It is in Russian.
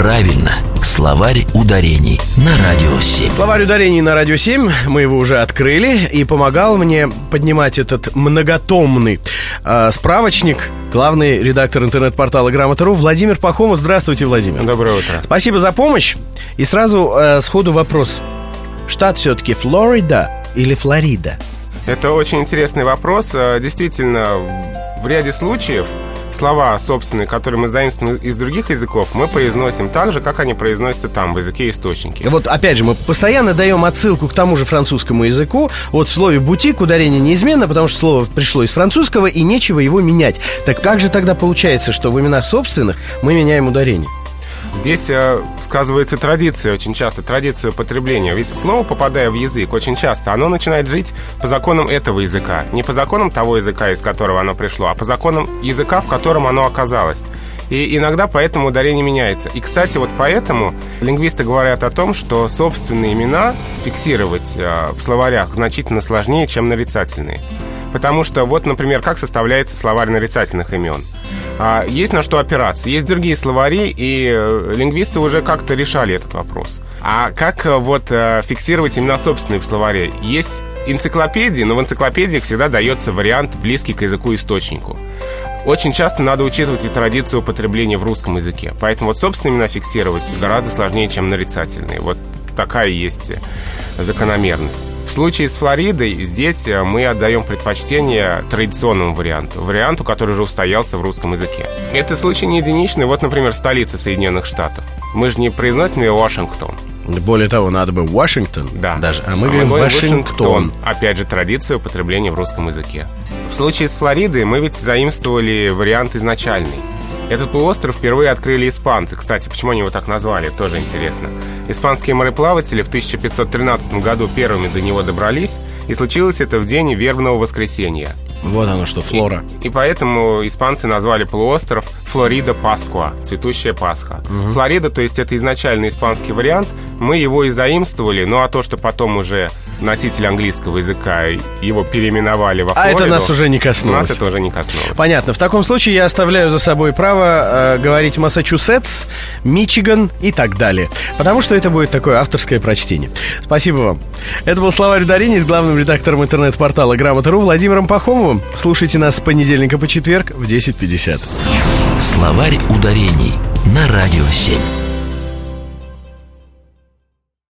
Правильно. Словарь ударений на Радио 7. Словарь ударений на Радио 7. Мы его уже открыли. И помогал мне поднимать этот многотомный э, справочник главный редактор интернет-портала Грамота.ру Владимир Пахомов. Здравствуйте, Владимир. Доброе утро. Спасибо за помощь. И сразу э, сходу вопрос. Штат все-таки Флорида или Флорида? Это очень интересный вопрос. Э, действительно, в ряде случаев слова собственные, которые мы заимствуем из других языков, мы произносим так же, как они произносятся там, в языке источники. Вот опять же, мы постоянно даем отсылку к тому же французскому языку. Вот в слове «бутик» ударение неизменно, потому что слово пришло из французского, и нечего его менять. Так как же тогда получается, что в именах собственных мы меняем ударение? Здесь э, сказывается традиция очень часто, традиция употребления. Ведь слово, попадая в язык, очень часто оно начинает жить по законам этого языка. Не по законам того языка, из которого оно пришло, а по законам языка, в котором оно оказалось. И иногда поэтому ударение меняется. И, кстати, вот поэтому лингвисты говорят о том, что собственные имена фиксировать э, в словарях значительно сложнее, чем нарицательные. Потому что вот, например, как составляется словарь нарицательных имен. А, есть на что опираться. Есть другие словари, и э, лингвисты уже как-то решали этот вопрос. А как э, вот э, фиксировать именно собственные в словаре? Есть энциклопедии, но в энциклопедиях всегда дается вариант, близкий к языку-источнику. Очень часто надо учитывать и традицию употребления в русском языке. Поэтому вот собственные имена фиксировать гораздо сложнее, чем нарицательные. Вот такая есть закономерность. В случае с Флоридой здесь э, мы отдаем предпочтение традиционному варианту, варианту, который уже устоялся в русском языке. Это случай не единичный. Вот, например, столица Соединенных Штатов. Мы же не произносим ее Вашингтон. Более того, надо бы Вашингтон да. даже, а мы а говорим мы Вашингтон. Вашингтон. Опять же, традиция употребления в русском языке. В случае с Флоридой мы ведь заимствовали вариант изначальный. Этот полуостров впервые открыли испанцы. Кстати, почему они его так назвали, тоже интересно. Испанские мореплаватели в 1513 году первыми до него добрались, и случилось это в день вербного воскресенья. Вот оно что, флора. И, и поэтому испанцы назвали полуостров Флорида Паскуа, цветущая Пасха. Угу. Флорида, то есть это изначальный испанский вариант, мы его и заимствовали, ну а то, что потом уже носитель английского языка его переименовали во Флориду. А это нас уже не коснулось. Нас это уже не коснулось. Понятно. В таком случае я оставляю за собой право э, говорить Массачусетс, Мичиган и так далее. Потому что это будет такое авторское прочтение. Спасибо вам. Это был словарь ударений с главным редактором интернет-портала Грамота.ру Владимиром Пахомовым. Слушайте нас с понедельника по четверг в 10.50. Словарь ударений на Радио 7.